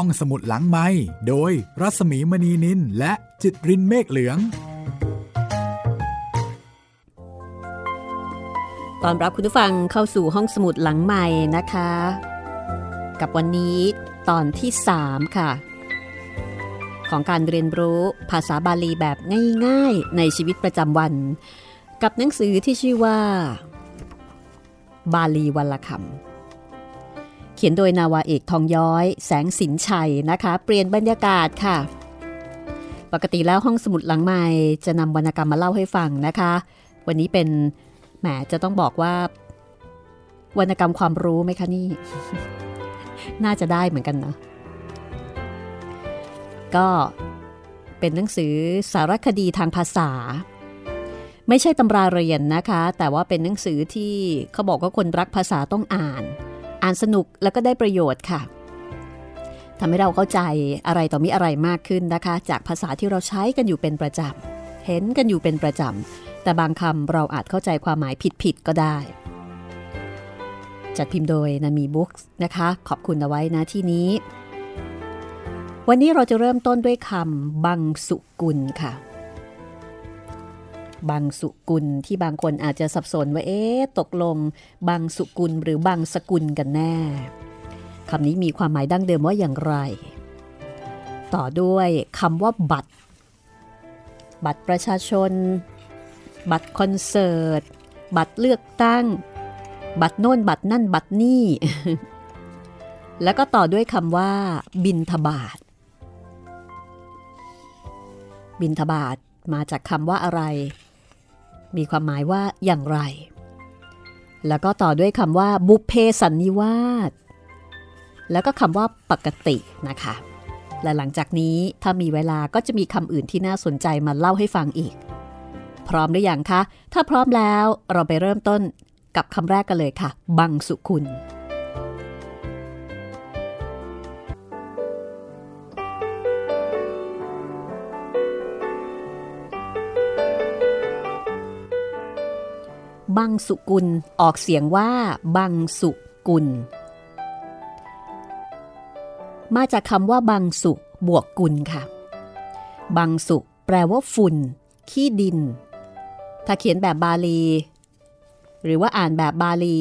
ห้องสมุดหลังไม้โดยรัสมีมณีนินและจิตรินเมฆเหลือง ตอนรับคุณผู้ฟังเข้าสู่ห้องสมุดหลังใหม่นะคะ กับวันนี้ตอนที่ 3 ค่ะ ของการเรียนรู้ภาษาบาลีแบบง่ายๆ ในชีวิตประจำวัน กับหนังสือที่ชื่อว่า บาลีวันละคำ เขียนโดยนาวาเอกทองย้อย แสงสินชัยนะคะ เปลี่ยนบรรยากาศค่ะ ปกติแล้วห้องสมุดหลังใหม่จะนำวรรณกรรมมาเล่าให้ฟังนะคะ วันนี้เป็นแหมจะต้องบอกว่าวรรณกรรมความรู้ไหมคะนี่ น่าจะได้เหมือนกันนะ ก็เป็นหนังสือสารคดีทางภาษา ไม่ใช่ตำราเรียนนะคะ แต่ว่าเป็นหนังสือที่เขาบอกว่าคนรักภาษาต้องอ่าน อ่านสนุกแล้วก็ได้ประโยชน์ค่ะทำให้เราเข้าใจอะไรต่อมีอะไรมากขึ้นนะคะ จากภาษาที่เราใช้กันอยู่เป็นประจำเห็นกันอยู่เป็นประจำแต่บางคำเราอาจเข้าใจความหมายผิดๆก็ได้จัดพิมพ์โดยนามีบุ๊กส์นะคะ ขอบคุณเอาไว้นะที่นี้ วันนี้เราจะเริ่มต้นด้วยคำบังสุกุลค่ะ บังสุกุลที่บางคนอาจจะสับสนว่าเอ๊ะตกลงบังสุกุลหรือบังสกุลกันแน่คำนี้มีความหมายดั้งเดิมว่าอย่างไร ต่อด้วยคำว่าบัตร บัตรประชาชน บัตรคอนเสิร์ต บัตรเลือกตั้ง บัตรโน่นบัตรนั่นบัตรนี่ แล้วก็ต่อด้วยคำว่า บินทบาท บินทบาทมาจากคำว่าอะไร มีความหมายว่าอย่างไร แล้วก็ต่อด้วยคำว่า บุพเพสันนิวาสแล้วก็คำว่าปกตินะคะ และหลังจากนี้ถ้ามีเวลาก็จะมีคำอื่นที่น่าสนใจมาเล่าให้ฟังอีก พร้อมหรือยังคะ ถ้าพร้อมแล้วเราไปเริ่มต้นกับคำแรกกันเลยค่ะ บังสุคุณ บังสุกุล ออกเสียงว่า บังสุกุล มาจากคำว่า บังสุบวกกุลค่ะ บังสุแปลว่าฝุ่น ขี้ดิน ถ้าเขียนแบบบาลี หรือว่าอ่านแบบบาลี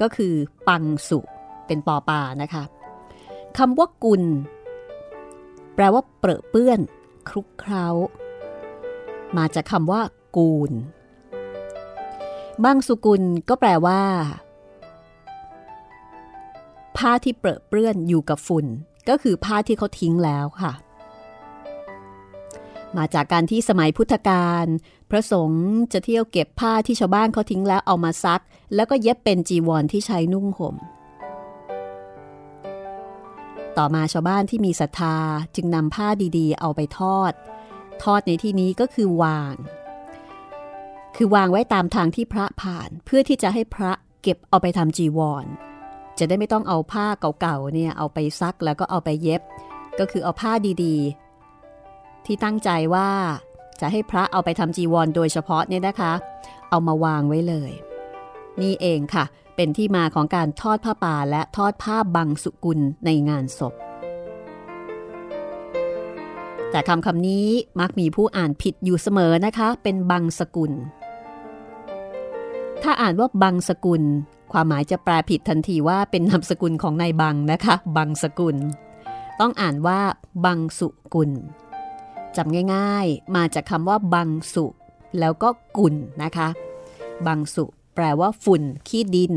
ก็คือ ปังสุเป็นปอปานะคะคำว่ากุล แปลว่าเปรอะเปื้อน คลุกเคล้า มาจากคำว่า กูล บางสุกุลก็แปลว่า ผ้าที่เปรอะเปื้อนอยู่กับฝุ่น ก็คือผ้าที่เขาทิ้งแล้วค่ะ มาจากการที่สมัยพุทธกาลพระสงฆ์จะเที่ยวเก็บผ้าที่ชาวบ้านเขาทิ้งแล้วเอามาซัก แล้วก็เย็บเป็นจีวรที่ใช้นุ่งห่มต่อมาชาวบ้านที่มีศรัทธาจึงนำผ้าดีๆ เอาไปทอด ทอดในที่นี้ก็คือวาง คือวางไว้ตามทางที่พระผ่านเพื่อที่จะให้พระเก็บเอาไปทำจีวร จะได้ไม่ต้องเอาผ้าเก่าๆเนี่ยเอาไปซักแล้วก็เอาไปเย็บ ก็คือเอาผ้าดีๆ ที่ตั้งใจว่าจะให้พระเอาไปทำจีวรโดยเฉพาะเนี่ยนะคะ เอามาวางไว้เลย นี่เองค่ะ เป็นที่มาของการทอดผ้าป่าและทอดผ้าบังสุกุลในงานศพ แต่คำคำนี้มักมีผู้อ่านผิดอยู่เสมอนะคะ เป็นบังสกุล ถ้าอ่านว่าบังสกุล ความหมายจะแปลผิดทันทีว่าเป็นนามสกุลของนายบังนะคะ บังสกุล ต้องอ่านว่า บังสุกุลจำง่ายๆ มาจากคำว่า บังสุ แล้วก็กุลนะคะ บังสุ แปลว่าฝุ่น ขี้ดิน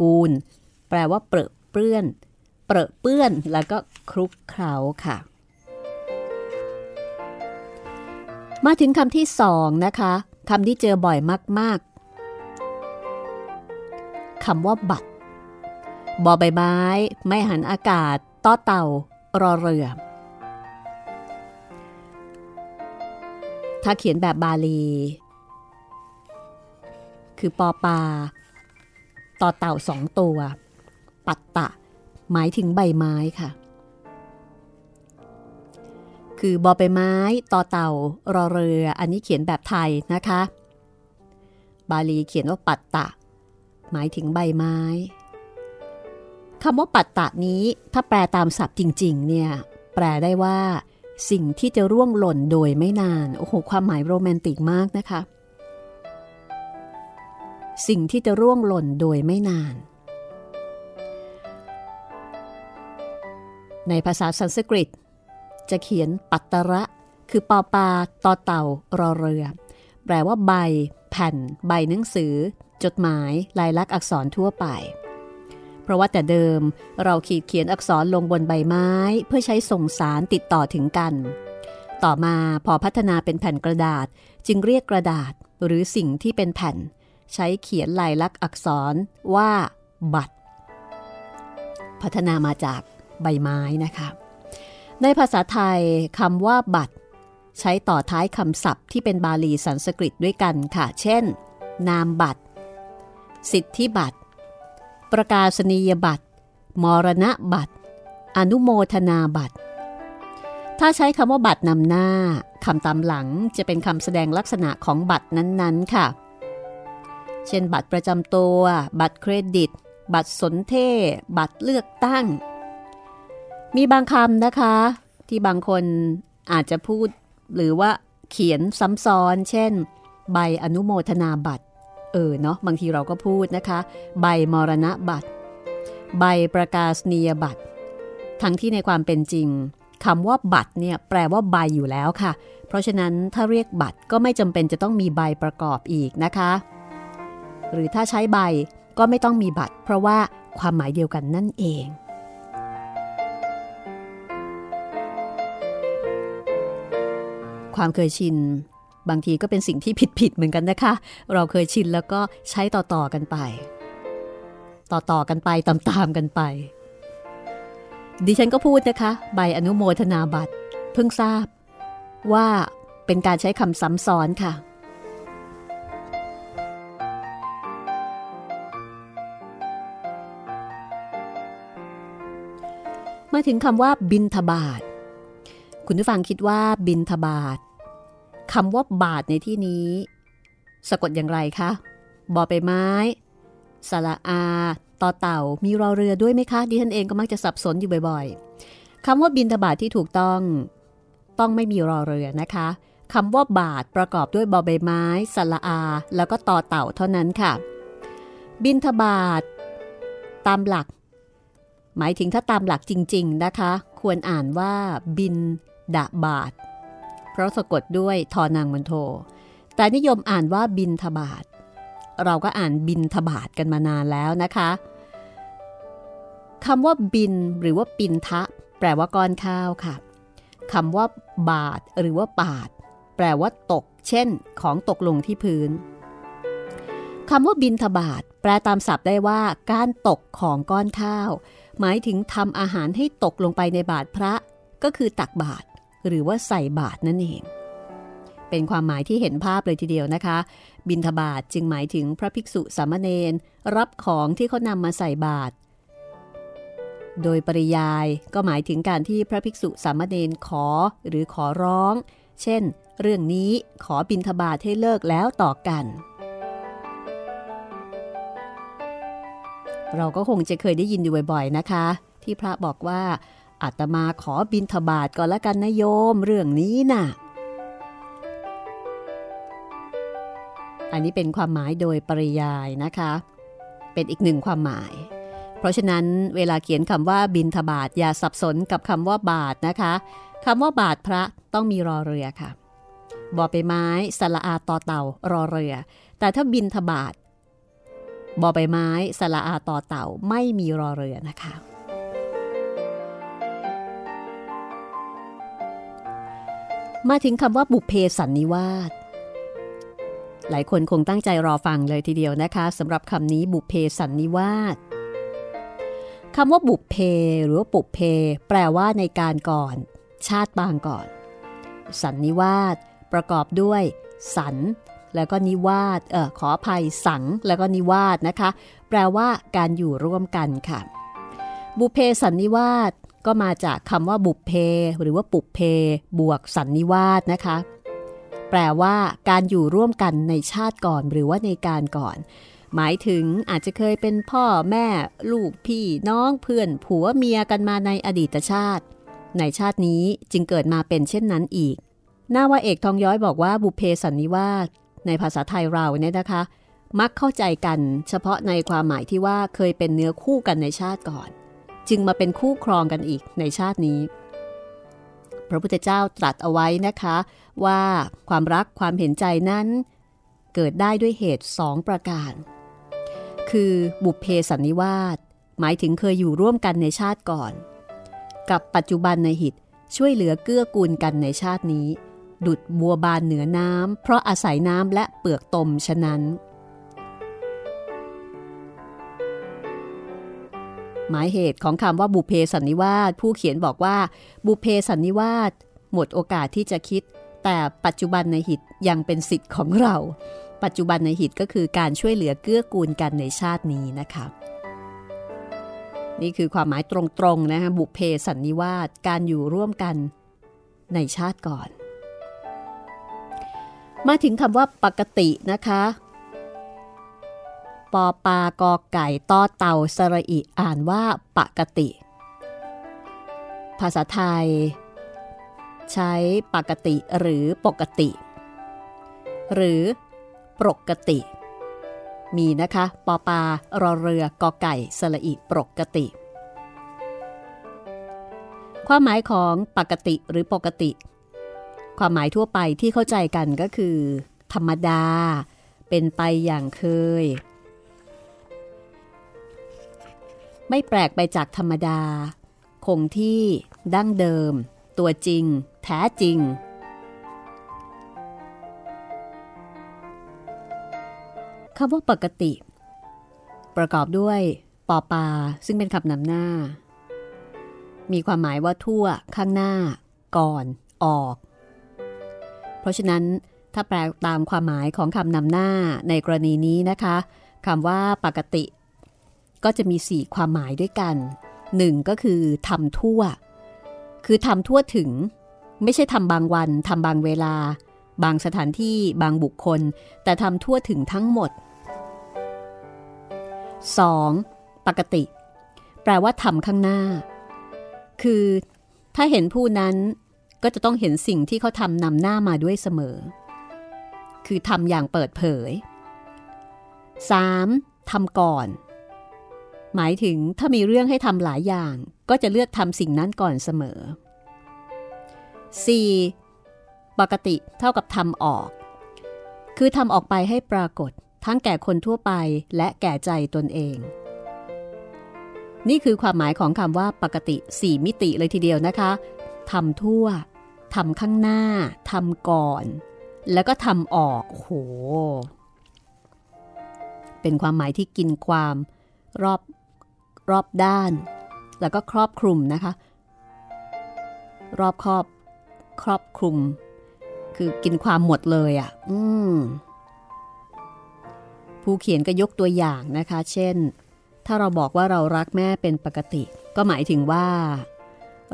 กูล แปลว่าเปรอะเปื้อน เปรอะเปื้อน แล้วก็คลุกเคล้าค่ะ มาถึงคำที่สองนะคะคำที่เจอบ่อยมากๆ คำว่าบัตรบอใบไม้ ไม่หันอากาศต้อเต่ารอเรือ ถ้าเขียนแบบบาลี คือปอปาต่อเต่าสองตัว ปัตตะ หมายถึงใบไม้ค่ะ คือบอใบไม้ต่อเต่ารอเรือ อันนี้เขียนแบบไทยนะคะ บาลีเขียนว่าปัตตะ หมายถึงใบไม้คำว่าปัตตะนี้ถ้าแปลตามศัพท์จริง ๆ เนี่ย แปลได้ว่า สิ่งที่จะร่วงหล่นโดยไม่นาน โอ้โห ความหมายโรแมนติกมากนะคะ สิ่งที่จะร่วงหล่นโดยไม่นาน ในภาษาสันสกฤต จะเขียนปัตตระ คือปอปาตอเต่ารอเรือ แปลว่าใบ แผ่น ใบหนังสือ จดหมายลายลักษณ์อักษรทั่วไป เพราะว่าแต่เดิมเราขีดเขียนอักษรลงบนใบไม้เพื่อใช้ส่งสารติดต่อถึงกัน ต่อมาพอพัฒนาเป็นแผ่นกระดาษจึงเรียกกระดาษหรือสิ่งที่เป็นแผ่น ใช้เขียนลายลักษณ์อักษรว่า บัตร พัฒนามาจากใบไม้นะคะในภาษาไทยคำว่าบัตร ใช้ต่อท้ายคำศัพท์ที่เป็นบาลีสันสกฤตด้วยกันค่ะ เช่น นามบัตร สิทธิบัตร ประกาศนียบัตร มรณะบัตร อนุโมทนาบัตร ถ้าใช้คำว่าบัตรนำหน้าคำตามหลังจะเป็นคำแสดงลักษณะของบัตรนั้นๆ ค่ะ เช่น บัตรประจำตัว บัตรเครดิต บัตรสนเทศบัตรเลือกตั้ง มีบางคำนะคะ ที่บางคนอาจจะพูดหรือว่าเขียนซ้ำซ้อน เช่น ใบอนุโมทนาบัตร เออเนาะบางทีเราก็พูดนะคะ ใบมรณะบัตร ใบประกาศนียบัตร ทั้งที่ในความเป็นจริงคำว่าบัตรเนี่ยแปลว่าใบอยู่แล้วค่ะ เพราะฉะนั้นถ้าเรียกบัตรก็ไม่จำเป็นจะต้องมีใบประกอบอีกนะคะ หรือถ้าใช้ใบก็ไม่ต้องมีบัตร เพราะว่าความหมายเดียวกันนั่นเอง ความเคยชิน บางทีก็เป็นสิ่งที่ผิดๆเหมือนกันนะคะ เราเคยชินแล้วก็ใช้ต่อๆกันไป ต่อๆกันไปตามๆกันไป ดิฉันก็พูดนะคะ ใบอนุโมทนาบัตร เพิ่งทราบ ว่าเป็นการใช้คำซ้ำซ้อนค่ะมาถึงคำว่าบินทบาท คุณผู้ฟังคิดว่าบินทบาท คำว่าบาทในที่นี้ สะกดอย่างไรคะบอไปไม้ สระอา ต่อเต่า มีรอเรือด้วยไหมคะ ดิฉันเองก็มักจะสับสนอยู่บ่อยๆคำว่าบินทบาทที่ถูกต้อง ต้องไม่มีรอเรือนะคะคำว่าบาทประกอบด้วยบอใบไม้ สระอา แล้วก็ต่อเต่าเท่านั้นค่ะ บินทบาท ตามหลัก หมายถึงถ้าตามหลักจริง ๆนะคะ ควรอ่านว่าบินดาบาท เพราะสะกดด้วยทอนางมันโท แต่นิยมอ่านว่าบินทบาท เราก็อ่านบินทบาทกันมานานแล้วนะคะคำว่าบินหรือว่าปินทะ แปลว่าก้อนข้าวค่ะคำว่า บาทหรือว่าปาด แปลว่าตก เช่น ของตกลงที่พื้นคำว่าบินทบาท แปลตามศัพท์ได้ว่า การตกของก้อนข้าว หมายถึงทำอาหารให้ตกลงไปในบาทพระ ก็คือตักบาท หรือว่าใส่บาตรนั่นเอง เป็นความหมายที่เห็นภาพเลยทีเดียวนะคะ บินทบาทจึงหมายถึงพระภิกษุสามเณรรับของที่เขานำมาใส่บาตรโดยปริยายก็หมายถึงการที่พระภิกษุสามเณรขอหรือขอร้อง เช่น เรื่องนี้ขอบินทบาทให้เลิกแล้วต่อกัน เราก็คงจะเคยได้ยินอยู่บ่อยๆนะคะ ที่พระบอกว่า อาตมาขอบินทบาทก่อนละกันนะโยมเรื่องนี้นะ่ะ อันนี้เป็นความหมายโดยปริยายนะคะ เป็นอีกหนึ่งความหมาย เพราะฉะนั้นเวลาเขียนคำว่าบินทบาทอย่าสับสนกับคำว่าบาทนะคะคำว่าบาทพระต้องมีรอเรือค่ะบอไปไม้สละอาต่อเต่ารอเรือ แต่ถ้าบินทบาทบอใบไม้สละอาต่อเต่าไม่มีรอเรือนะคะ มาถึงคำว่าบุพเพสันนิวาสหลายคนคงตั้งใจรอฟังเลยทีเดียวนะคะสำหรับคำนี้บุพเพสันนิวาสคำว่าบุพเพหรือว่าปุพเพ แปลว่าในการก่อน ชาติบางก่อน สันนิวาสประกอบด้วย สัน แล้วก็นิวาสเออขออภัยสัง แล้วก็นิวาสนะคะ แปลว่าการอยู่ร่วมกันค่ะ บุพเพสันนิวาส ก็มาจากคำว่าบุพเพ หรือว่าปุเพ บวกสันนิวาสนะคะ แปลว่าการอยู่ร่วมกันในชาติก่อนหรือว่าในการก่อน หมายถึงอาจจะเคยเป็นพ่อแม่ ลูกพี่น้องเพื่อนผัวเมียกันมาในอดีตชาติ ในชาตินี้จึงเกิดมาเป็นเช่นนั้นอีกน่าว่าเอกทองย้อยบอกว่าบุเพสันนิวาสในภาษาไทยเราเนี่ยนะคะ มักเข้าใจกัน เฉพาะในความหมายที่ว่าเคยเป็นเนื้อคู่กันในชาติก่อน จึงมาเป็นคู่ครองกันอีกในชาตินี้ พระพุทธเจ้าตรัสเอาไว้นะคะ ว่าความรักความเห็นใจนั้น เกิดได้ด้วยเหตุสองประการ คือบุพเพสันนิวาสหมายถึงเคยอยู่ร่วมกันในชาติก่อน กับปัจจุบันในหิตช่วยเหลือเกื้อกูลกันในชาตินี้ ดุดบัวบานเหนือน้ำเพราะอาศัยน้ำและเปลือกตมฉะนั้น หมายเหตุของคำว่าบุเพสันนิวาสผู้เขียนบอกว่า บุเพสันนิวาสหมดโอกาสที่จะคิด แต่ปัจจุบันในหิตยังเป็นสิทธิ์ของเรา ปัจจุบันในหิตก็คือการช่วยเหลือเกื้อกูลกันในชาตินี้นะคะนี่คือความหมายตรงๆนะคะบุเพสันนิวาสการอยู่ร่วมกันในชาติก่อน มาถึงคำว่าปกตินะคะ ปอปากอไก่ต่อเต่าสระอิอ่านว่าปกติ ภาษาไทย ใช้ปกติหรือปกติ หรือปกติ มีนะคะปอปารอเรือกอไก่สระอิปกติ ความหมายของปกติหรือปกติ ความหมายทั่วไปที่เข้าใจกันก็คือ ธรรมดา เป็นไปอย่างเคย ไม่แปลกไปจากธรรมดา คงที่ดั้งเดิม ตัวจริง แท้จริง คำว่าปกติ ประกอบด้วยปอปา ซึ่งเป็นคำนำหน้า มีความหมายว่าทั่ว ข้างหน้า ก่อน ออก เพราะฉะนั้นถ้าแปลตามความหมายของคำนำหน้าในกรณีนี้นะคะคำว่าปกติ ก็จะมี 4 ความหมายด้วยกัน 1. ก็คือทำทั่ว คือทำทั่วถึง ไม่ใช่ทำบางวันทำบางเวลา บางสถานที่บางบุคคล แต่ทำทั่วถึงทั้งหมด 2. ปกติ แปลว่าทำข้างหน้า คือถ้าเห็นผู้นั้นก็จะต้องเห็นสิ่งที่เขาทำนำหน้ามาด้วยเสมอ คือทำอย่างเปิดเผย 3. ทำก่อน หมายถึงถ้ามีเรื่องให้ทำหลายอย่าง ก็จะเลือกทำสิ่งนั้นก่อนเสมอ 4. ปกติเท่ากับทำออก คือทำออกไปให้ปรากฏ ทั้งแก่คนทั่วไปและแก่ใจตนเอง นี่คือความหมายของคำว่าปกติ 4 มิติเลยทีเดียวนะคะทำทั่วทำข้างหน้าทำก่อน แล้วก็ทำออกโห เป็นความหมายที่กินความรอบ รอบด้าน แล้วก็ครอบคลุมนะคะ รอบครอบครอบคลุม คือกินความหมดเลยอะ่ะ อืมผู้เขียนก็ยกตัวอย่างนะคะ เช่น ถ้าเราบอกว่าเรารักแม่เป็นปกติ ก็หมายถึงว่า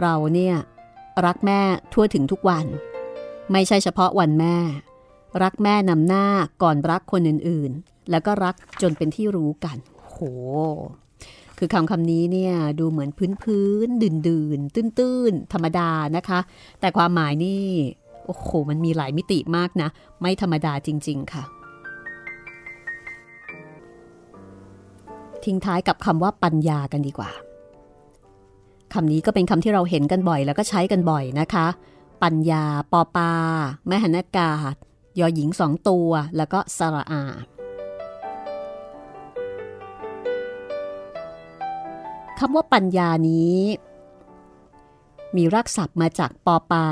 เราเนี่ยรักแม่ทั่วถึงทุกวัน ไม่ใช่เฉพาะวันแม่ รักแม่นำหน้าก่อนรักคนอื่นๆ แล้วก็รักจนเป็นที่รู้กัน โห คือคำคำนี้เนี่ยดูเหมือนพื้นพื้นดื่นดื่นตื้นตื้นธรรมดานะคะ แต่ความหมายนี่โอ้โหมันมีหลายมิติมากนะ ไม่ธรรมดาจริง ๆ ค่ะ ทิ้งท้ายกับคำว่าปัญญากันดีกว่าคำนี้ก็เป็นคำที่เราเห็นกันบ่อยแล้วก็ใช้กันบ่อยนะคะ ปัญญา ปอปาแมหันากาศยอหญิงสองตัว แล้วก็สระอา คำว่าปัญญานี้ มีรากศัพท์มาจากปอปา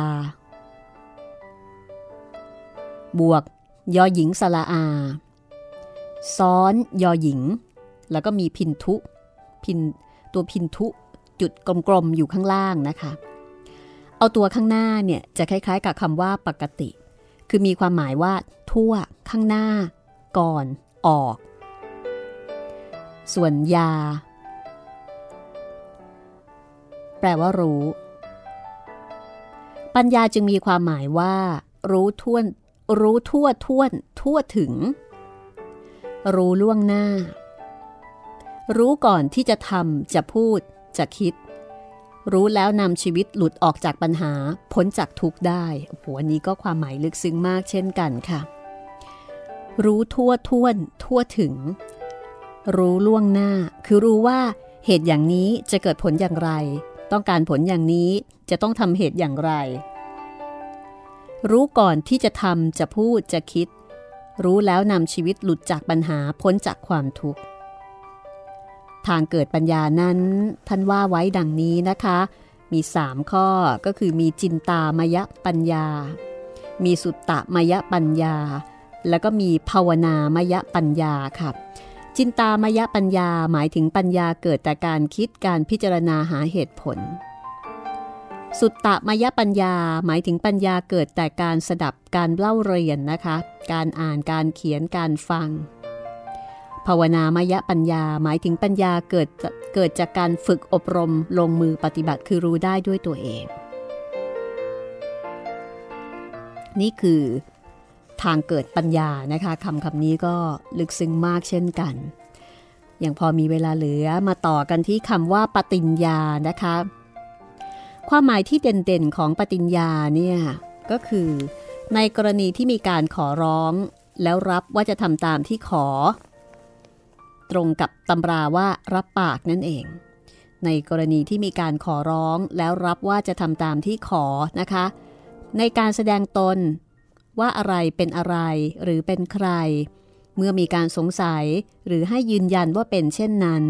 บวก ยอหญิงสระอา ซ้อน ยอหญิง แล้วก็มีพินทุพินตัวพินทุจุดกลมๆอยู่ข้างล่างนะคะ เอาตัวข้างหน้าเนี่ยจะคล้าย ๆ กับคำว่าปกติ คือมีความหมายว่า ทั่ว ข้างหน้า ก่อน ออก ส่วนยา แปลว่ารู้ ปัญญาจึงมีความหมายว่า รู้ท่วน รู้ทั่วท่วน ทั่วถึง รู้ล่วงหน้า รู้ก่อนที่จะทำจะพูด จะคิด รู้แล้วนำชีวิตหลุดออกจากปัญหาพ้นจากทุกข์ได้หัวนี้ก็ความหมายลึกซึ้งมากเช่นกันค่ะ รู้ทั่วท่วน ทั่วถึง รู้ล่วงหน้า คือรู้ว่าเหตุอย่างนี้จะเกิดผลอย่างไร ต้องการผลอย่างนี้จะต้องทำเหตุอย่างไร รู้ก่อนที่จะทำจะพูดจะคิด รู้แล้วนำชีวิตหลุดจากปัญหาพ้นจากความทุกข์ ทางเกิดปัญญานั้นท่านว่าไว้ดังนี้นะคะ มีสามข้อก็คือมีจินตามยปัญญา มีสุตตมยปัญญา แล้วก็มีภาวนามยปัญญาค่ะ จินตามยปัญญาหมายถึงปัญญาเกิดแต่การคิดการพิจารณาหาเหตุผล สุตตมยปัญญาหมายถึงปัญญาเกิดแต่การสดับการเล่าเรียนนะคะ การอ่านการเขียนการฟัง ภาวนามยปัญญาหมายถึงปัญญาเกิดเกิดจากการฝึกอบรมลงมือปฏิบัติคือรู้ได้ด้วยตัวเอง นี่คือ ทางเกิดปัญญานะคะคำคำนี้ก็ลึกซึ้งมากเช่นกัน อย่างพอมีเวลาเหลือมาต่อกันที่คำว่าปฏิญญานะคะ ความหมายที่เด่นๆของปฏิญญาเนี่ยก็คือในกรณีที่มีการขอร้อง แล้วรับว่าจะทำตามที่ขอ ตรงกับตำราว่ารับปากนั่นเอง ในกรณีที่มีการขอร้องแล้วรับว่าจะทำตามที่ขอนะคะ ในการแสดงตน ว่าอะไรเป็นอะไรหรือเป็นใคร เมื่อมีการสงสัยหรือให้ยืนยันว่าเป็นเช่นนั้น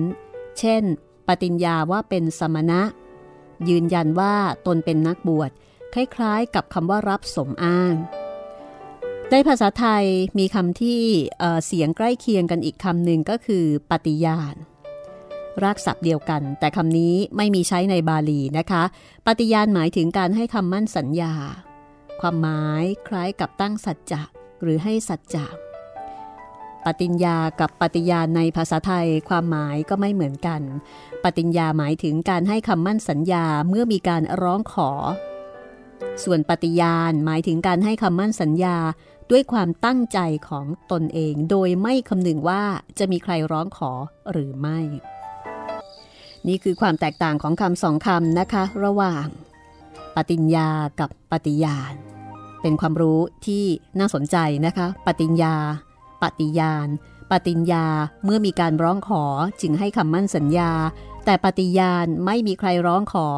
เช่น ปฏิญญาว่าเป็นสมณะ ยืนยันว่าตนเป็นนักบวชคล้ายๆ กับคำว่ารับสมอ้างในภาษาไทยมีคำที่เเสียงใกล้เคียงกันอีกคำหนึ่งก็คือ ปฏิญาณรากศัพท์เดียวกัน แต่คำนี้ไม่มีใช้ในบาลีนะคะ ปฏิญาณหมายถึงการให้คำมั่นสัญญา ความหมายคล้ายกับตั้งสัจจะหรือให้สัจจะปฏิญญากับปฏิญาในภาษาไทยความหมายก็ไม่เหมือนกัน ปฏิญญาหมายถึงการให้คำมั่นสัญญาเมื่อมีการร้องขอ ส่วนปฏิญาณหมายถึงการให้คำมั่นสัญญาด้วยความตั้งใจของตนเอง โดยไม่คำนึงว่าจะมีใครร้องขอหรือไม่ นี่คือความแตกต่างของคำสองคำนะคะ ระหว่าง ปฏิญญากับปฏิญาณ เป็นความรู้ที่น่าสนใจนะคะ ปฏิญญา ปฏิญาณ ปฏิญญาเมื่อมีการร้องขอจึงให้คำมั่นสัญญา แต่ปฏิญาณไม่มีใครร้องขอ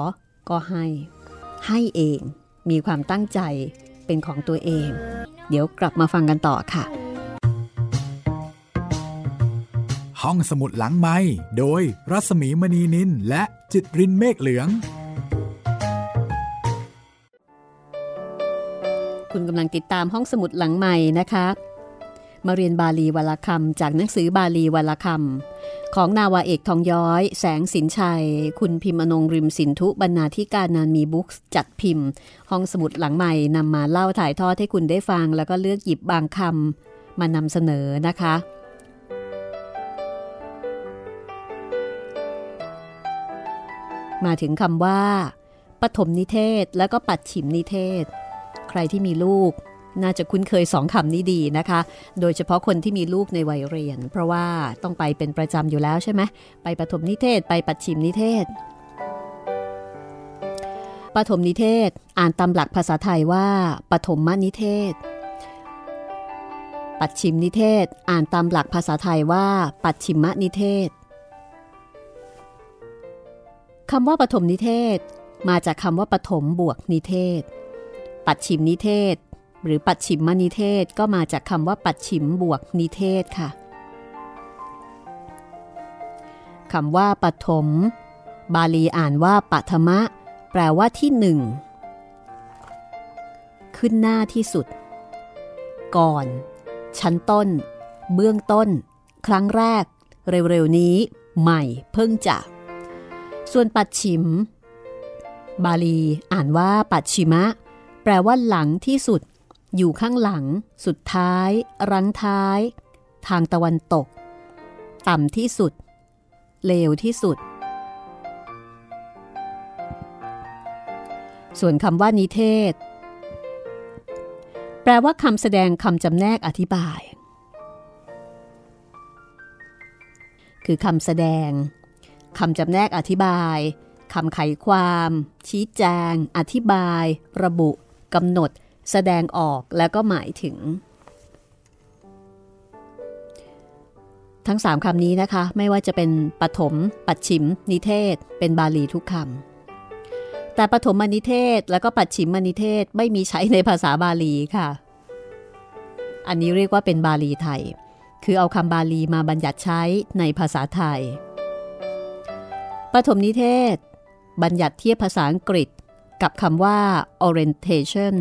ก็ให้ ให้เอง มีความตั้งใจเป็นของตัวเอง เดี๋ยวกลับมาฟังกันต่อค่ะ ห้องสมุดหลังไม้โดยรัศมีมณีนินและจิตรินเมฆเหลือง คุณกำลังติดตามห้องสมุดหลังใหม่นะคะ มาเรียนบาลีวลคำจากหนังสือบาลีวลคำของนาวาเอกทองย้อย แสงสินชัย คุณพิมพ์อนงริมสินทุบรรณาธิการนานมีบุ๊กจัดพิมพ์ ห้องสมุดหลังใหม่นำมาเล่าถ่ายทอดให้คุณได้ฟัง แล้วก็เลือกหยิบบางคำมานำเสนอนะคะมาถึงคำว่า ปฐมนิเทศแล้วก็ปัดฉิมนิเทศ ใครที่มีลูก น่าจะคุ้นเคยสองคำนี้ดีนะคะ โดยเฉพาะคนที่มีลูกในวัยเรียน เพราะว่าต้องไปเป็นประจำอยู่แล้วใช่ไหมไปปฐมนิเทศ ไปปัดชิมนิเทศปฐมนิเทศอ่านตามหลักภาษาไทยว่าปฐมมนิเทศ ปัดชิมนิเทศ อ่านตามหลักภาษาไทยว่า ปัดชิมมนิเทศคำว่าปฐมนิเทศ มาจากคำว่าปฐมบวกนิเทศ ปัดฉิมนิเทศ หรือปัดฉิมมนิเทศก็มาจากคำว่าปัดฉิมบวกนิเทศค่ะคำว่าปฐมบาลีอ่านว่าปัทมะ แปลว่าที่หนึ่ง ขึ้นหน้าที่สุด ก่อน ชั้นต้น เบื้องต้น ครั้งแรก เร็วๆนี้ ใหม่ เพิ่งจะ ส่วนปัดฉิม บาลีอ่านว่าปัดชิมะ ปลว่าหลังที่สุด อยู่ข้างหลัง สุดท้าย รังท้าย ทางตะวันตก ต่ำที่สุด เลวที่สุด ส่วนคำว่านิเทศ แปลว่าคำแสดงคำจำแนกอธิบาย คือคำแสดงคำจำแนกอธิบายคำไขความ ชี้แจง อธิบาย ระบุ กำหนด แสดงออกและก็หมายถึง ทั้งสามคำนี้นะคะ ไม่ว่าจะเป็นปฐม ปัดฉิม นิเทศ เป็นบาลีทุกคำแต่ปฐมมนิเทศแล้วก็ปัดฉิมมนิเทศไม่มีใช้ในภาษาบาลีค่ะ อันนี้เรียกว่าเป็นบาลีไทย คือเอาคำบาลีมาบัญญัติใช้ในภาษาไทยปฐมนิเทศ บัญญัติเทียบภาษาอังกฤษ กับคำว่า orientation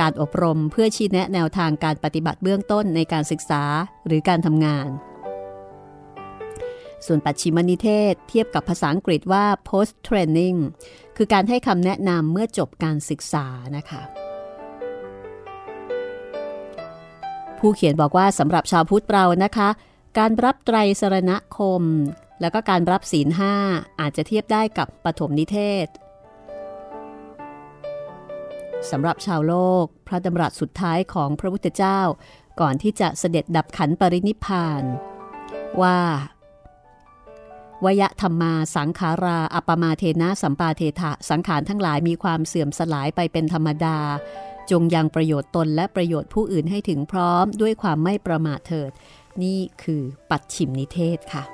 การอบรมเพื่อชี้แนะแนวทางการปฏิบัติเบื้องต้นในการศึกษาหรือการทำงาน ส่วนปัจฉิมนิเทศเทียบกับภาษาอังกฤษว่า post training คือการให้คำแนะนำเมื่อจบการศึกษานะคะผู้เขียนบอกว่าสำหรับชาวพุทธเรานะคะ การรับไตรสรณคม แล้วก็การรับศีลห้าอาจจะเทียบได้กับปฐมนิเทศ สำหรับชาวโลก พระดำรัสสุดท้ายของพระพุทธเจ้า ก่อนที่จะเสด็จดับขันปรินิพานว่าวยธรรมาสังขาราอัปมาเทนะสัมปาเทถะสังขารทั้งหลายมีความเสื่อมสลายไปเป็นธรรมดา จงยังประโยชน์ตนและประโยชน์ผู้อื่นให้ถึงพร้อมด้วยความไม่ประมาทเถิด นี่คือปัดฉิมนิเทศค่ะ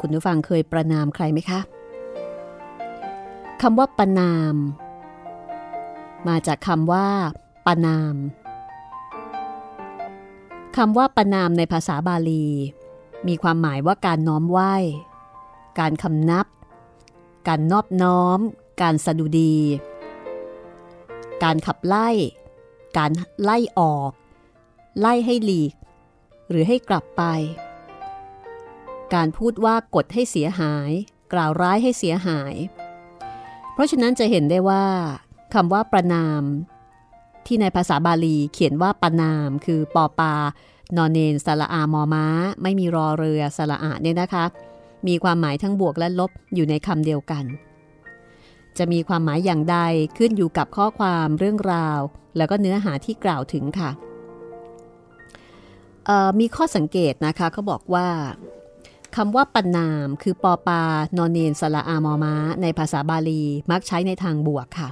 คุณผู้ฟังเคยประนามใครไหมคะ คำว่าปนาม มาจากคำว่าปนามคำว่าปนามในภาษาบาลี มีความหมายว่าการน้อมไหว้การคำนับ การนอบน้อม การสะดุดี การขับไล่ การไล่ออก ไล่ให้หลีก หรือให้กลับไป การพูดว่ากดให้เสียหาย กล่าวร้ายให้เสียหาย เพราะฉะนั้นจะเห็นได้ว่าคำว่าประนาม ที่ในภาษาบาลีเขียนว่าประนาม คือปอปานอนเนนสระอามอม้า ไม่มีรอเรือสระอาเนี่ยนะคะ มีความหมายทั้งบวกและลบอยู่ในคำเดียวกัน จะมีความหมายอย่างใดขึ้นอยู่กับข้อความเรื่องราว แล้วก็เนื้อหาที่กล่าวถึงค่ะมีข้อสังเกตนะคะเขาบอกว่า คำว่าปนาม คือปอปานอนเนนสระอามอม้า ในภาษาบาลีมักใช้ในทางบวกค่ะ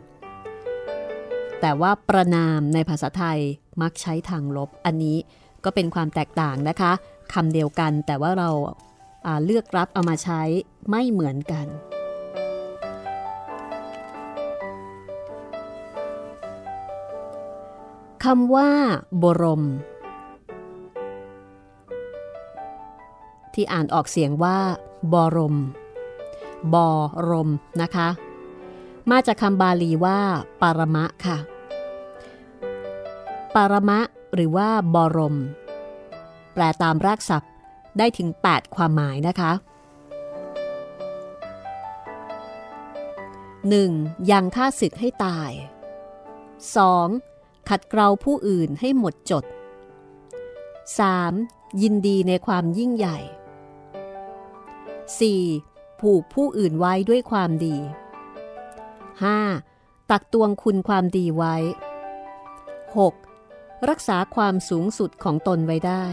แต่ว่าประนามในภาษาไทยมักใช้ทางลบ อันนี้ก็เป็นความแตกต่างนะคะคำเดียวกันแต่ว่าเราเลือกรับเอามาใช้ไม่เหมือนกัน คำว่าบรม ที่อ่านออกเสียงว่า บรม บรมนะคะ มาจากคำบาลีว่า ปารมะค่ะ ปารมะหรือว่าบรม แปลตามรากศัพท์ได้ถึง 8 ความหมายนะคะ 1. ยังฆ่าศึกให้ตาย 2. ขัดเกลาผู้อื่นให้หมดจด 3. ยินดีในความยิ่งใหญ่ 4. ผูกผู้อื่นไว้ด้วยความดี 5. ตักตวงคุณความดีไว้ 6. รักษาความสูงสุดของตนไว้ได้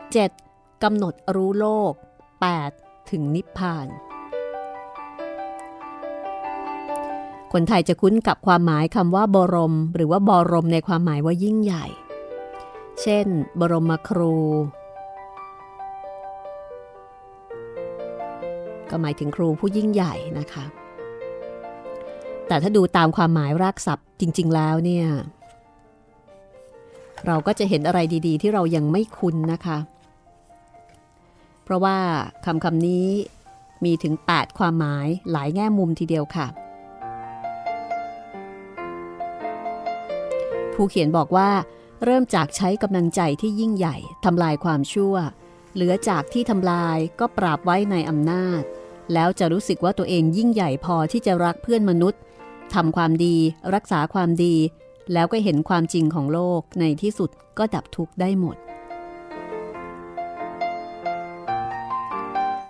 7. กำหนดรู้โลก 8. ถึงนิพพาน คนไทยจะคุ้นกับความหมายคำว่าบรม หรือว่าบรมในความหมายว่ายิ่งใหญ่ เช่น บรมครู ก็หมายถึงครูผู้ยิ่งใหญ่นะคะ แต่ถ้าดูตามความหมายรากศัพท์จริง ๆ แล้วเนี่ย เราก็จะเห็นอะไรดี ๆ ที่เรายังไม่คุ้นนะคะ เพราะว่าคำคำนี้มีถึง 8 ความหมายหลายแง่มุมทีเดียวค่ะ ผู้เขียนบอกว่า เริ่มจากใช้กำลังใจที่ยิ่งใหญ่ทำลายความชั่ว เหลือจากที่ทำลายก็ปราบไว้ในอำนาจ แล้วจะรู้สึกว่าตัวเองยิ่งใหญ่พอที่จะรักเพื่อนมนุษย์ทำความดี รักษาความดี แล้วก็เห็นความจริงของโลกในที่สุดก็ดับทุกข์ได้หมด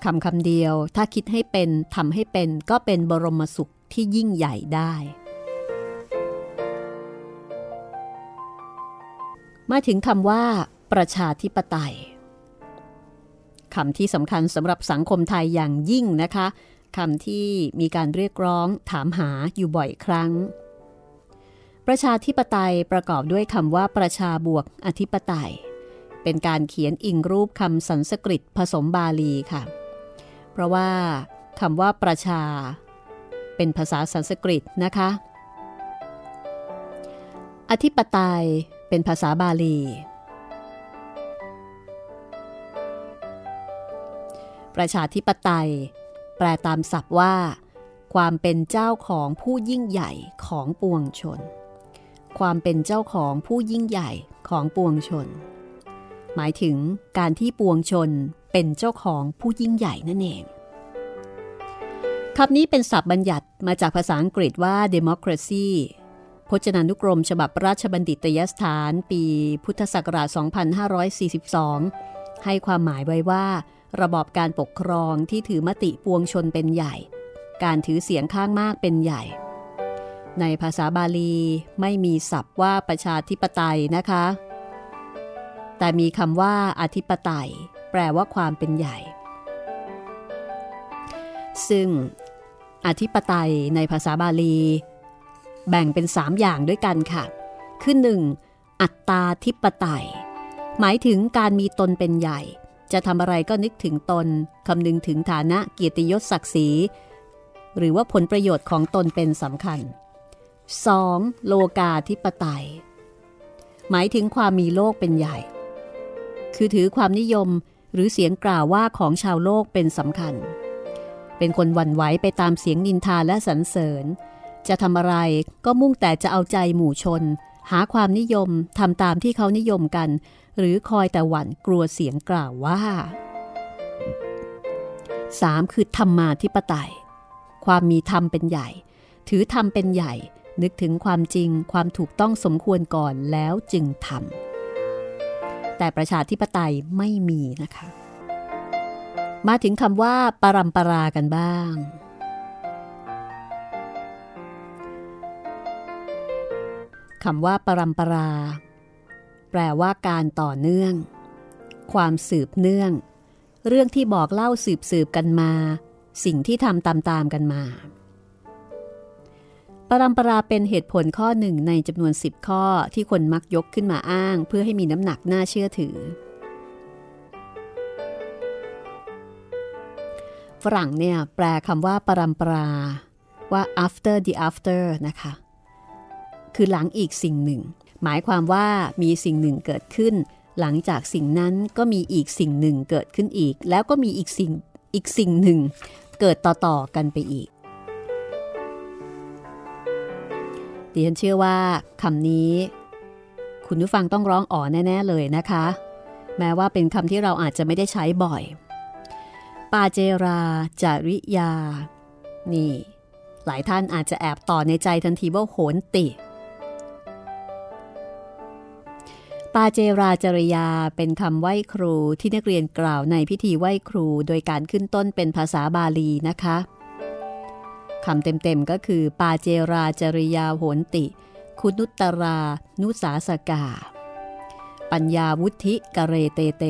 คำคำเดียวถ้าคิดให้เป็นทำให้เป็นก็เป็นบรมสุขที่ยิ่งใหญ่ได้ มาถึงคำว่า ประชาธิปไตย คำที่สำคัญสำหรับสังคมไทยอย่างยิ่งนะคะคำที่มีการเรียกร้องถามหาอยู่บ่อยครั้ง ประชาธิปไตยประกอบด้วยคำว่าประชาบวกอธิปไตย เป็นการเขียนอิงรูปคำสันสกฤตผสมบาลีค่ะ เพราะว่าคำว่าประชา เป็นภาษาสันสกฤตนะคะ อธิปไตยเป็นภาษาบาลี ประชาธิปไตย แปลตามศัพท์ว่า ความเป็นเจ้าของผู้ยิ่งใหญ่ของปวงชน ความเป็นเจ้าของผู้ยิ่งใหญ่ของปวงชน หมายถึงการที่ปวงชนเป็นเจ้าของผู้ยิ่งใหญ่นั่นเองคำนี้เป็นศัพท์บัญญัติมาจากภาษาอังกฤษว่า democracy พจนานุกรมฉบับราชบัณฑิตยสถานปีพุทธศักราช 2542 ให้ความหมายไว้ว่า ระบอบการปกครองที่ถือมติปวงชนเป็นใหญ่ การถือเสียงข้างมากเป็นใหญ่ ในภาษาบาลีไม่มีศัพท์ว่าประชาธิปไตยนะคะ แต่มีคำว่าอธิปไตย แปลว่าความเป็นใหญ่ ซึ่งอธิปไตยในภาษาบาลี แบ่งเป็น 3 อย่างด้วยกันค่ะ คือหนึ่งอัตตาธิปไตย หมายถึงการมีตนเป็นใหญ่ จะทำอะไรก็นึกถึงตนคำนึงถึงฐานะเกียรติยศศักดิ์ศรี หรือว่าผลประโยชน์ของตนเป็นสำคัญ 2. โลกาธิปไตย หมายถึงความมีโลกเป็นใหญ่ คือถือความนิยมหรือเสียงกล่าวว่าของชาวโลกเป็นสำคัญ เป็นคนวันไหวไปตามเสียงนินทาและสรรเสริญ จะทำอะไรก็มุ่งแต่จะเอาใจหมู่ชน หาความนิยมทำตามที่เขานิยมกัน หรือคอยแต่หวั่นกลัวเสียงกล่าวว่า 3. คือธรรมาธิปไตย ความมีธรรมเป็นใหญ่ ถือธรรมเป็นใหญ่ นึกถึงความจริงความถูกต้องสมควรก่อนแล้วจึงทำแต่ประชาธิปไตยไม่มีนะคะ มาถึงคำว่าปรัมปรากันบ้างคำว่าปรัมปรา ลว่าการต่อเนื่อง ความสืบเนื่อง เรื่องที่บอกเล่าสืบสืบกันมา สิ่งที่ทำตามตามกันมาปรัมปราเป็นเหตุผลข้อหนึ่งในจำนวนสิบข้อที่คนมักยกขึ้นมาอ้าง เพื่อให้มีน้ำหนักน่าเชื่อถือ ฝรั่งเนี่ยแปลคำว่าปรัมปราว่า after the after นะคะ คือหลังอีกสิ่งหนึ่ง หมายความว่ามีสิ่งหนึ่งเกิดขึ้น หลังจากสิ่งนั้นก็มีอีกสิ่งหนึ่งเกิดขึ้นอีก แล้วก็มีอีกสิ่งอีกสิ่งหนึ่ง เกิดต่อๆกันไปอีกดิฉันเชื่อว่าคำนี้ คุณผู้ฟังต้องร้องอ๋อแน่ ๆ เลยนะคะ แม้ว่าเป็นคำที่เราอาจจะไม่ได้ใช้บ่อย ปาเจราจาริยา นี่ หลายท่านอาจจะแอบต่อในใจทันทีว่าโหนติ ปาเจราจริยาเป็นคำไหว้ครูที่นักเรียนกล่าวในพิธีไหว้ครูโดยการขึ้นต้นเป็นภาษาบาลีนะคะคำเต็มๆก็คือ ปาเจราจริยาโหนติ คุนุตตรา นุสาสกา ปัญญาวุธิกเรเตเต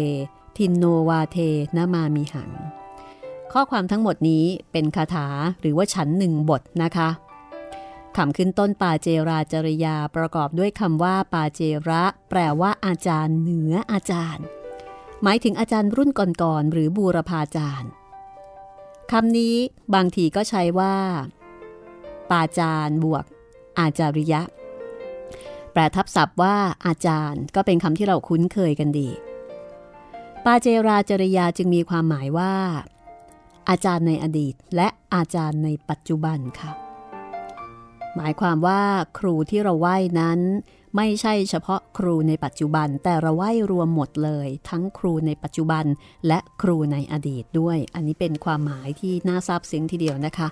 ทินโนวาเทนมามิหัง ข้อความทั้งหมดนี้เป็นคาถาหรือว่าฉันหนึ่งบทนะคะ คำขึ้นต้นปาเจราจริยาประกอบด้วยคำว่าปาเจระ แปลว่าอาจารย์เหนืออาจารย์ หมายถึงอาจารย์รุ่นก่อนๆหรือบูรพาจารย์คำนี้บางทีก็ใช้ว่า ปาจารย์บวก อาจาริยะ แปลทับศัพท์ว่าอาจารย์ ก็เป็นคำที่เราคุ้นเคยกันดี ปาเจราจริยาจึงมีความหมายว่า อาจารย์ในอดีตและอาจารย์ในปัจจุบันค่ะ หมายความว่าครูที่เราไหว้นั้น ไม่ใช่เฉพาะครูในปัจจุบัน แต่เราไหว้รวมหมดเลย ทั้งครูในปัจจุบัน และครูในอดีตด้วย อันนี้เป็นความหมายที่น่าซาบซึ้งทีเดียวนะคะ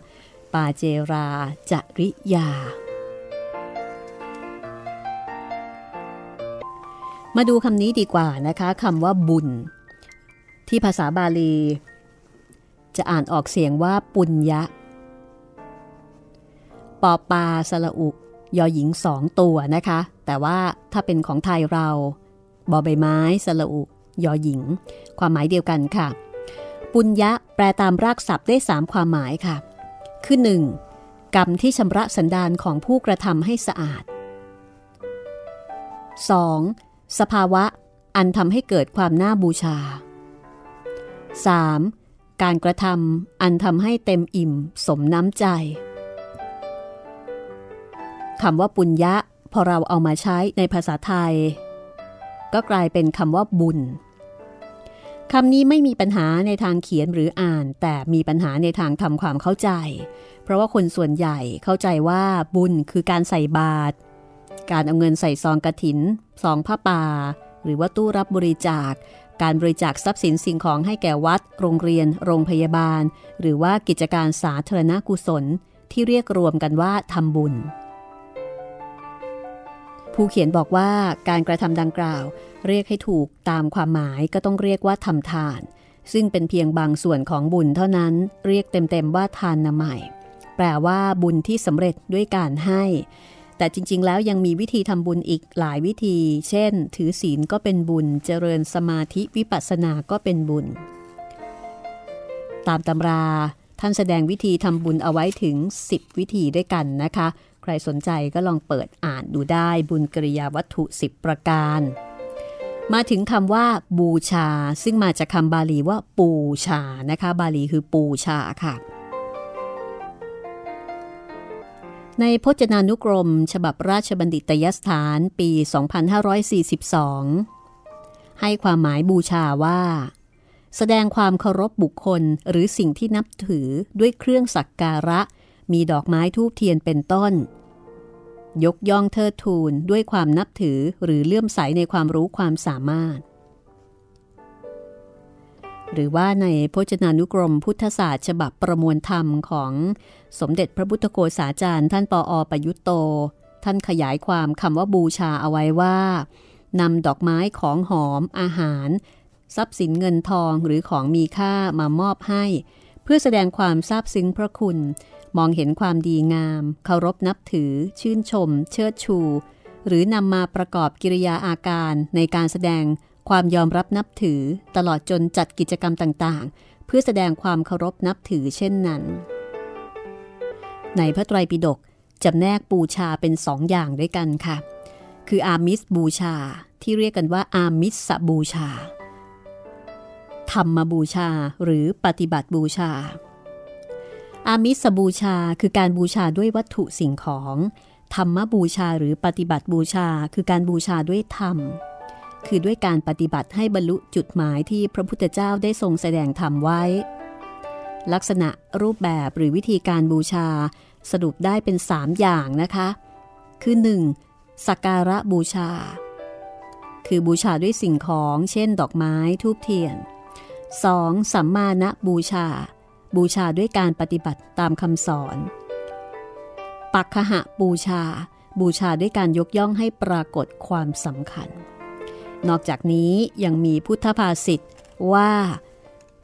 ปาเจราจริยา มาดูคำนี้ดีกว่านะคะคำว่าบุญ ที่ภาษาบาลี จะอ่านออกเสียงว่าปุญญะ ปอปาสละอุยอหญิงสองตัวนะคะ แต่ว่าถ้าเป็นของไทยเราบอใบไม้สระอุยอหญิง ความหมายเดียวกันค่ะ ปุญญะแปลตามรากศัพท์ได้สามความหมายค่ะ คือ 1. กรรมที่ชำระสันดานของผู้กระทำให้สะอาด 2. สภาวะอันทำให้เกิดความน่าบูชา 3. การกระทำอันทำให้เต็มอิ่มสมน้ำใจ คำว่าปุญญะ พอเราเอามาใช้ในภาษาไทย ก็กลายเป็นคำว่าบุญคำนี้ไม่มีปัญหาในทางเขียนหรืออ่าน แต่มีปัญหาในทางทำความเข้าใจ เพราะว่าคนส่วนใหญ่เข้าใจว่าบุญคือการใส่บาตรการเอาเงินใส่ซองกระถินซองผ้าป่า หรือว่าตู้รับบริจาค การบริจาคทรัพย์สินสิ่งของให้แก่วัด โรงเรียน โรงพยาบาล หรือว่ากิจการสาธารณกุศลที่เรียกรวมกันว่าทำบุญ ผู้เขียนบอกว่าการกระทำดังกล่าว เรียกให้ถูกตามความหมายก็ต้องเรียกว่าทำทาน ซึ่งเป็นเพียงบางส่วนของบุญเท่านั้นเรียกเต็มๆว่าทานนาใหม่ แปลว่าบุญที่สำเร็จด้วยการให้ แต่จริงๆ แล้วยังมีวิธีทำบุญอีกหลายวิธี เช่น ถือศีลก็เป็นบุญ เจริญสมาธิวิปัสสนาก็เป็นบุญ ตามตำราท่านแสดงวิธีทำบุญเอาไว้ถึง 10 วิธีด้วยกันนะคะ ใครสนใจก็ลองเปิดอ่านดูได้บุญกริยาวัตถุ 10 ประการ มาถึงคำว่าบูชา ซึ่งมาจากคำบาลีว่าปูชานะคะ บาลีคือปูชาค่ะในพจนานุกรม ฉบับราชบัณฑิตยสถานปี 2542 ให้ความหมายบูชาว่า แสดงความเคารพบุคคลหรือสิ่งที่นับถือด้วยเครื่องสักการะ มีดอกไม้ทูบเทียนเป็นต้น ยกย่องเทิดทูนด้วยความนับถือหรือเลื่อมใสในความรู้ความสามารถ หรือว่าในพจนานุกรมพุทธศาสตร์ฉบับประมวลธรรมของสมเด็จพระพุทธโฆษาจารย์ ท่านปออประยุตโต ท่านขยายความคำว่าบูชาเอาไว้ว่านำดอกไม้ของหอมอาหาร ทรัพย์สินเงินทองหรือของมีค่ามามอบให้ เพื่อแสดงความซาบซึ้งพระคุณ มองเห็นความดีงาม เคารพนับถือ ชื่นชม เชิดชู หรือนำมาประกอบกิริยาอาการในการแสดงความยอมรับนับถือ ตลอดจนจัดกิจกรรมต่างๆ เพื่อแสดงความเคารพนับถือเช่นนั้น ในพระไตรปิฎกจำแนกบูชาเป็นสองอย่างด้วยกันค่ะ คืออามิสบูชาที่เรียกกันว่าอามิสบูชา ธรรมบูชาหรือปฏิบัติบูชา อามิสบูชาคือการบูชาด้วยวัตถุสิ่งของ ธรรมบูชาหรือปฏิบัติบูชาคือการบูชาด้วยธรรม คือด้วยการปฏิบัติให้บรรลุจุดหมายที่พระพุทธเจ้าได้ทรงแสดงธรรมไว้ ลักษณะรูปแบบหรือวิธีการบูชาสรุปได้เป็น 3 อย่างนะคะ คือ 1. สักการะบูชา คือบูชาด้วยสิ่งของ เช่น ดอกไม้ทูบเทียน 2. สัมมาณบูชา บูชาด้วยการปฏิบัติตามคำสอน ปักขะบูชา บูชาด้วยการยกย่องให้ปรากฏความสำคัญ นอกจากนี้ยังมีพุทธภาษิตว่า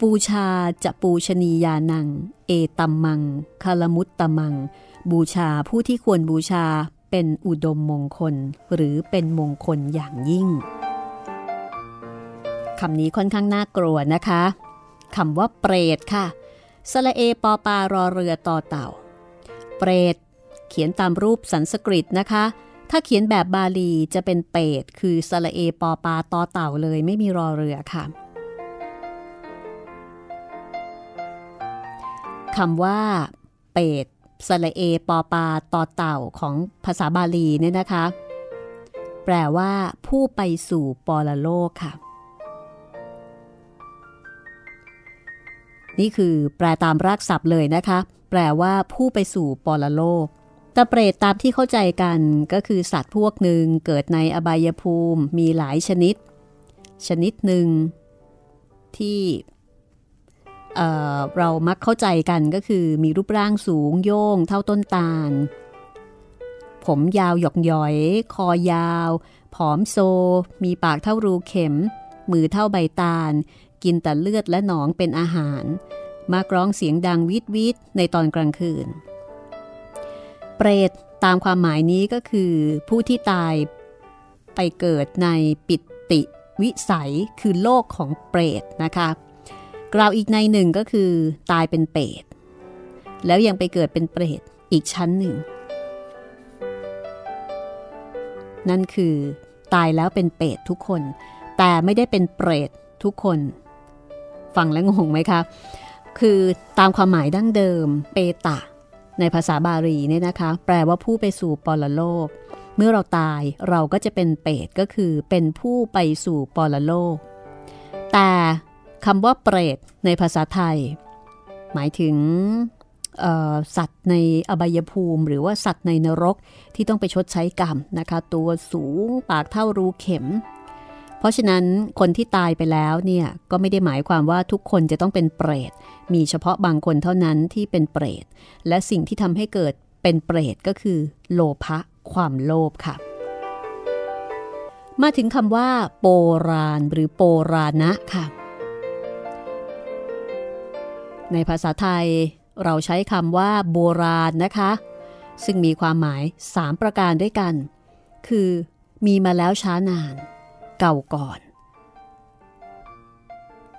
บูชาจะปูชนียานัง เอตัมมังคารมุตตมัง บูชาผู้ที่ควรบูชาเป็นอุดมมงคล หรือเป็นมงคลอย่างยิ่งคำนี้ค่อนข้างน่ากลัวนะคะคำว่าเปรตค่ะ สละเอปอปารอเรือต่อเต่า เปรต เขียนตามรูปสันสกฤตนะคะ ถ้าเขียนแบบบาลีจะเป็นเปรตคือสละเอปอปาต่อเต่าเลยไม่มีรอเรือค่ะคำว่า เปรตสละเอปอปาต่อเต่าของภาษาบาลีเนี่ยนะคะ แปลว่า ผู้ไปสู่ปรโลกค่ะ นี่คือแปลตามรากศัพท์เลยนะคะ แปลว่าผู้ไปสู่ปรโลกแต่เปรตตามที่เข้าใจกันก็คือสัตว์พวกหนึ่งเกิดในอบายภูมิมีหลายชนิด ชนิดหนึ่งที่เเรามักเข้าใจกันก็คือมีรูปร่างสูงโย่งเท่าต้นตาล ผมยาวหยอกหยอย คอยาว ผอมโซ มีปากเท่ารูเข็ม มือเท่าใบตาล กินแต่เลือดและหนองเป็นอาหาร มากร้องเสียงดังวิดวิดในตอนกลางคืน เปรตตามความหมายนี้ก็คือผู้ที่ตายไปเกิดในปิติวิสัยคือโลกของเปรตนะคะกล่าวอีกในหนึ่งก็คือ ตายเป็นเปรตแล้วยังไปเกิดเป็นเปรตอีกชั้นหนึ่ง นั่นคือ ตายแล้วเป็นเปรตทุกคน แต่ไม่ได้เป็นเปรตทุกคน ฟังแล้วงงไหมคะ คือตามความหมายดั้งเดิมเปตะ ในภาษาบาลีเนี่ยนะคะ แปลว่าผู้ไปสู่ปรโลก เมื่อเราตายเราก็จะเป็นเปตก็คือเป็นผู้ไปสู่ปรโลก แต่คำว่าเปรตในภาษาไทย หมายถึงสัตว์ในอบายภูมิ หรือว่าสัตว์ในนรกที่ต้องไปชดใช้กรรมนะคะ ตัวสูงปากเท่ารูเข็ม เพราะฉะนั้นคนที่ตายไปแล้วเนี่ยก็ไม่ได้หมายความว่าทุกคนจะต้องเป็นเปรต มีเฉพาะบางคนเท่านั้นที่เป็นเปรต และสิ่งที่ทำให้เกิดเป็นเปรตก็คือ โลภะความโลภค่ะ มาถึงคำว่า โปราณหรือโปราณะค่ะ ในภาษาไทยเราใช้คำว่า โบราณนะคะ ซึ่งมีความหมาย 3 ประการด้วยกัน คือ มีมาแล้วช้านาน เก่าก่อน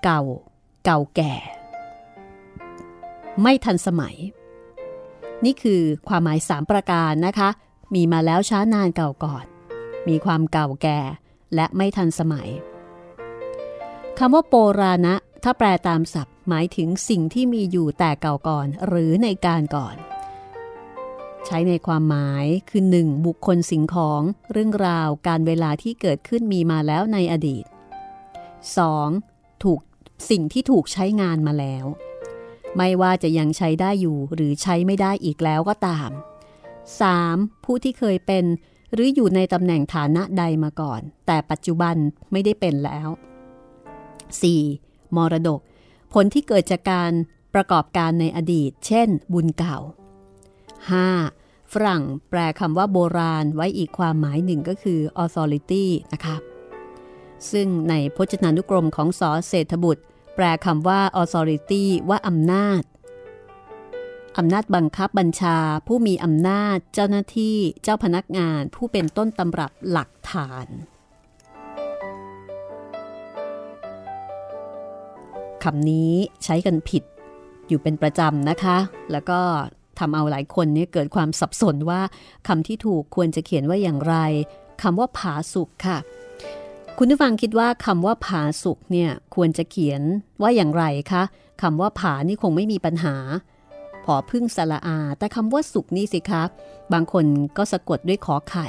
เก่า เก่าแก่ ไม่ทันสมัย นี่คือความหมาย3ประการนะคะ มีมาแล้วช้านานเก่าก่อน มีความเก่าแก่และไม่ทันสมัยคำว่าโปราณะถ้าแปลตามศัพท์หมายถึงสิ่งที่มีอยู่แต่เก่าก่อน หรือในการก่อน ใช้ในความหมายคือ 1. บุคคลสิ่งของเรื่องราวการเวลาที่เกิดขึ้นมีมาแล้วในอดีต 2. ถูกสิ่งที่ถูกใช้งานมาแล้ว ไม่ว่าจะยังใช้ได้อยู่หรือใช้ไม่ได้อีกแล้วก็ตาม 3. ผู้ที่เคยเป็นหรืออยู่ในตำแหน่งฐานะใดมาก่อน แต่ปัจจุบันไม่ได้เป็นแล้ว 4. มรดก ผลที่เกิดจากการประกอบการในอดีต เช่น บุญเก่า 5. ฝรั่งแปลคำว่าโบราณไว้อีกความหมายหนึ่งก็คือ authority นะคะซึ่งในพจนานุกรมของสอเศรษฐบุตร แปลคำว่า authority ว่าอำนาจอำนาจบังคับบัญชา ผู้มีอำนาจเจ้าหน้าที่เจ้าพนักงาน ผู้เป็นต้นตำรับหลักฐาน คำนี้ใช้กันผิดอยู่เป็นประจำนะคะ แล้วก็ ทำเอาหลายคนเนี่ยเกิดความสับสนว่าคำที่ถูกควรจะเขียนว่าอย่างไรคำว่าผาสุกค่ะ คุณผู้ฟังคิดว่าคำว่าผาสุกเนี่ยควรจะเขียนว่าอย่างไรคะคำว่าผานี่คงไม่มีปัญหา พอพึ่งสละอา แต่คำว่าสุกนี่สิคะบางคนก็สะกดด้วยขอไข่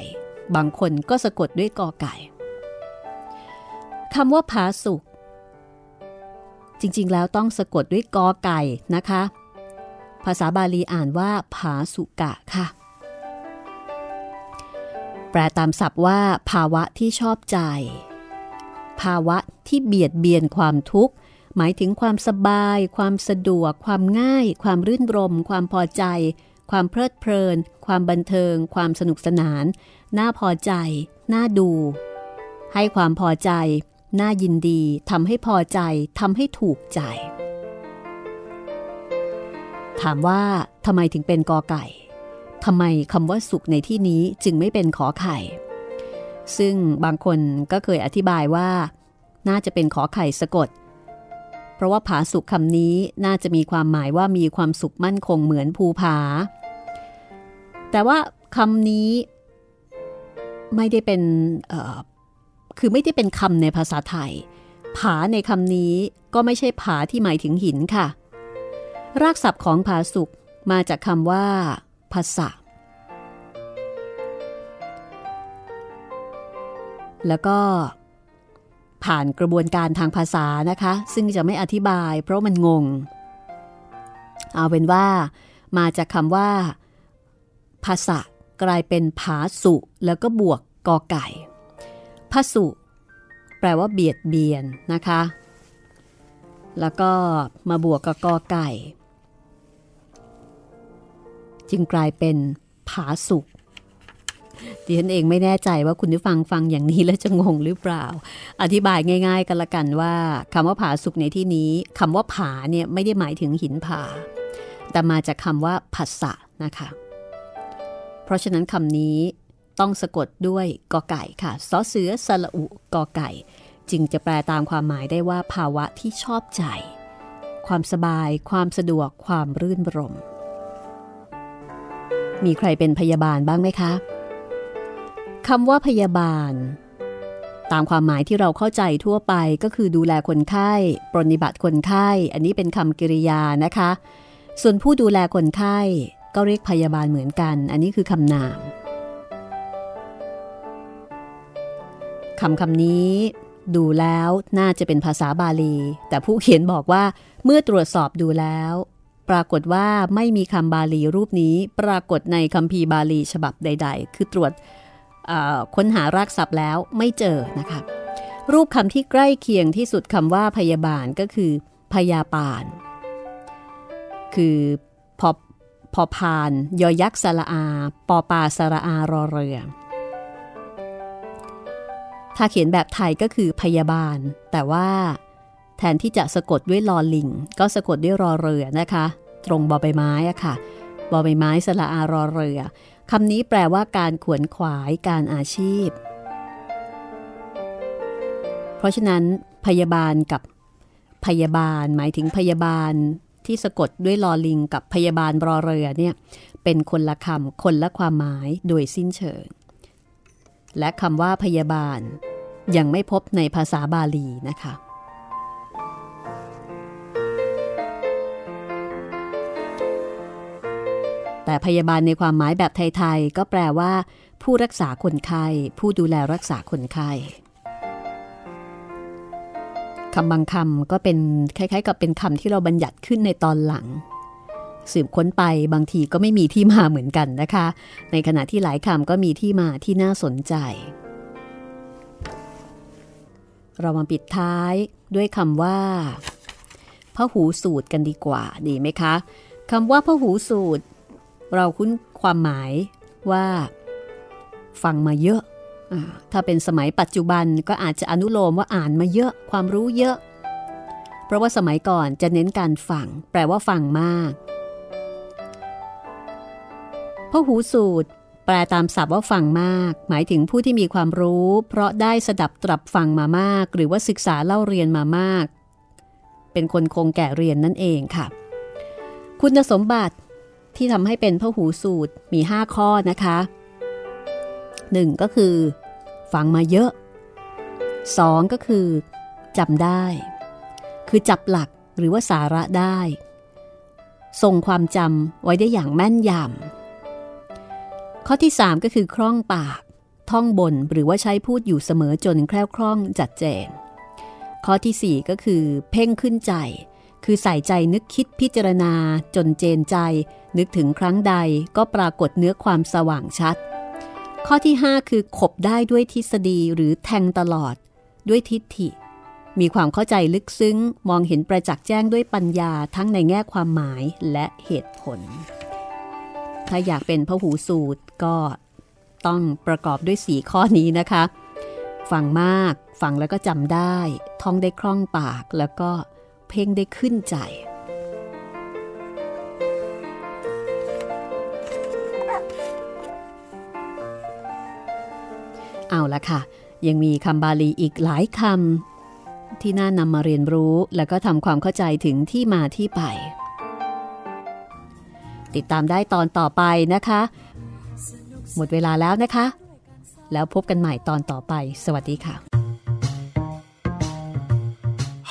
บางคนก็สะกดด้วยกอไก่คำว่าผาสุกจริงๆ แล้วต้องสะกดด้วยกอไก่นะคะ ภาษาบาลีอ่านว่าผาสุกะค่ะ แปลตามศัพท์ว่า ภาวะที่ชอบใจ ภาวะที่เบียดเบียนความทุกข์ หมายถึงความสบาย ความสะดวก ความง่าย ความรื่นรม ความพอใจ ความเพลิดเพลิน ความบันเทิง ความสนุกสนาน น่าพอใจ น่าดู ให้ความพอใจ น่ายินดีทำให้พอใจทำให้ถูกใจ ถามว่าทำไมถึงเป็นกอไก่ทำไมคำว่าสุขในที่นี้จึงไม่เป็นขอไข่ ซึ่งบางคนก็เคยอธิบายว่า น่าจะเป็นขอไข่สะกด เพราะว่าผาสุขคำนี้น่าจะมีความหมายว่ามีความสุขมั่นคงเหมือนภูผา แต่ว่าคำนี้ไม่ได้เป็นคือไม่ได้เป็นคำในภาษาไทย ผาในคำนี้ก็ไม่ใช่ผาที่หมายถึงหินค่ะ รากศัพท์ของผาสุกมาจากคำว่าภาษาแล้วก็ผ่านกระบวนการทางภาษานะคะ ซึ่งจะไม่อธิบายเพราะมันงง เอาเป็นว่า มาจากคำว่า ภาษากลายเป็นผาสุ แล้วก็บวกกอไก่พสุ แปลว่าเบียดเบียนนะคะ แล้วก็มาบวกกับกอไก่ จึงกลายเป็นผาสุกดิฉันเองไม่แน่ใจว่าคุณผู้ฟังฟังอย่างนี้แล้วจะงงหรือเปล่า อธิบายง่าย ๆ กันละกันว่าคำว่าผาสุกในที่นี้คำว่าผาเนี่ยไม่ได้หมายถึงหินผา แต่มาจากคำว่าผัสสะนะคะ เพราะฉะนั้นคำนี้ต้องสะกดด้วยกอไก่ค่ะซอเสือสระอุกอไก่ จึงจะแปลตามความหมายได้ว่าภาวะที่ชอบใจ ความสบาย ความสะดวกความรื่นรม มีใครเป็นพยาบาลบ้างไหมคะคำว่าพยาบาล ตามความหมายที่เราเข้าใจทั่วไปก็คือดูแลคนไข้ ปรนิบัติคนไข้ อันนี้เป็นคำกริยานะคะ ส่วนผู้ดูแลคนไข้ก็เรียกพยาบาลเหมือนกัน อันนี้คือคำนามคำคำนี้ดูแล้วน่าจะเป็นภาษาบาลี แต่ผู้เขียนบอกว่าเมื่อตรวจสอบดูแล้ว ปรากฏว่าไม่มีคำบาลีรูปนี้ปรากฏในคัมภีร์บาลีฉบับใด ๆ คือตรวจค้นหารากศัพท์แล้วไม่เจอนะคะรูปคำที่ใกล้เคียงที่สุดคำว่าพยาบาลก็คือ พยาปาน คือพอพอพานยอยักษ์สระอา ปอปาสระอารอเรือ ถ้าเขียนแบบไทยก็คือพยาบาล แต่ว่าแทนที่จะสะกดด้วยลอลิง ก็สะกดด้วยรอเรือนะคะ ตรงบอใบไม้อะค่ะบอใบไม้สระอารอเรือคำนี้แปลว่าการขวนขวายการอาชีพ เพราะฉะนั้นพยาบาลกับพยาบาล หมายถึงพยาบาลที่สะกดด้วยลอลิงกับพยาบาลรอเรือเนี่ยเป็นคนละคำคนละความหมายโดยสิ้นเชิง และคำว่าพยาบาลยังไม่พบในภาษาบาลีนะคะ แต่พยาบาลในความหมายแบบไทยๆ ก็แปลว่า ผู้รักษาคนไข้ ผู้ดูแลรักษาคนไข้คำบางคำก็เป็นคล้ายๆ กับเป็นคำที่เราบัญญัติขึ้นในตอนหลัง สืบค้นไปบางทีก็ไม่มีที่มาเหมือนกันนะคะ ในขณะที่หลายคำก็มีที่มาที่น่าสนใจ เรามาปิดท้ายด้วยคำว่าพหูสูตรกันดีกว่าดีไหมคะคำว่าพหูสูตร เราคุ้นความหมายว่าฟังมาเยอะ ถ้าเป็นสมัยปัจจุบันก็อาจจะอนุโลมว่าอ่านมาเยอะความรู้เยอะ เพราะว่าสมัยก่อนจะเน้นการฟัง แปลว่าฟังมากพระหูสูตร แปลตามศัพท์ว่าฟังมาก หมายถึงผู้ที่มีความรู้ เพราะได้สดับตรับฟังมามาก หรือว่าศึกษาเล่าเรียนมามาก เป็นคนคงแก่เรียนนั่นเองค่ะ คุณสมบัติ ที่ทำให้เป็นพหูสูตรมี 5 ข้อนะคะ 1. ก็คือ ฟังมาเยอะ 2. ก็คือจำได้ คือจับหลักหรือว่าสาระได้ ทรงความจำไว้ได้อย่างแม่นยำข้อที่ 3 ก็คือคล่องปาก ท่องบนหรือว่าใช้พูดอยู่เสมอจนแคล่วคล่องจัดแจงข้อที่ 4 ก็คือ เพ่งขึ้นใจ คือใส่ใจนึกคิดพิจารณาจนเจนใจ นึกถึงครั้งใดก็ปรากฏเนื้อความสว่างชัด ข้อที่ 5 คือขบได้ด้วยทฤษฎีหรือแทงตลอด ด้วยทิฏฐิ มีความเข้าใจลึกซึ้ง มองเห็นประจักษ์แจ้งด้วยปัญญาทั้งในแง่ความหมายและเหตุผล ถ้าอยากเป็นพหูสูตรก็ต้องประกอบด้วยสีข้อนี้นะคะ ฟังมาก ฟังแล้วก็จำได้ ท่องได้คล่องปากแล้วก็ เพ่งได้ขึ้นใจ เอาละค่ะ ยังมีคำบาลีอีกหลายคำที่น่านำมาเรียนรู้แล้วก็ทำความเข้าใจถึงที่มาที่ไป ติดตามได้ตอนต่อไปนะคะ หมดเวลาแล้วนะคะ แล้วพบกันใหม่ตอนต่อไป สวัสดีค่ะ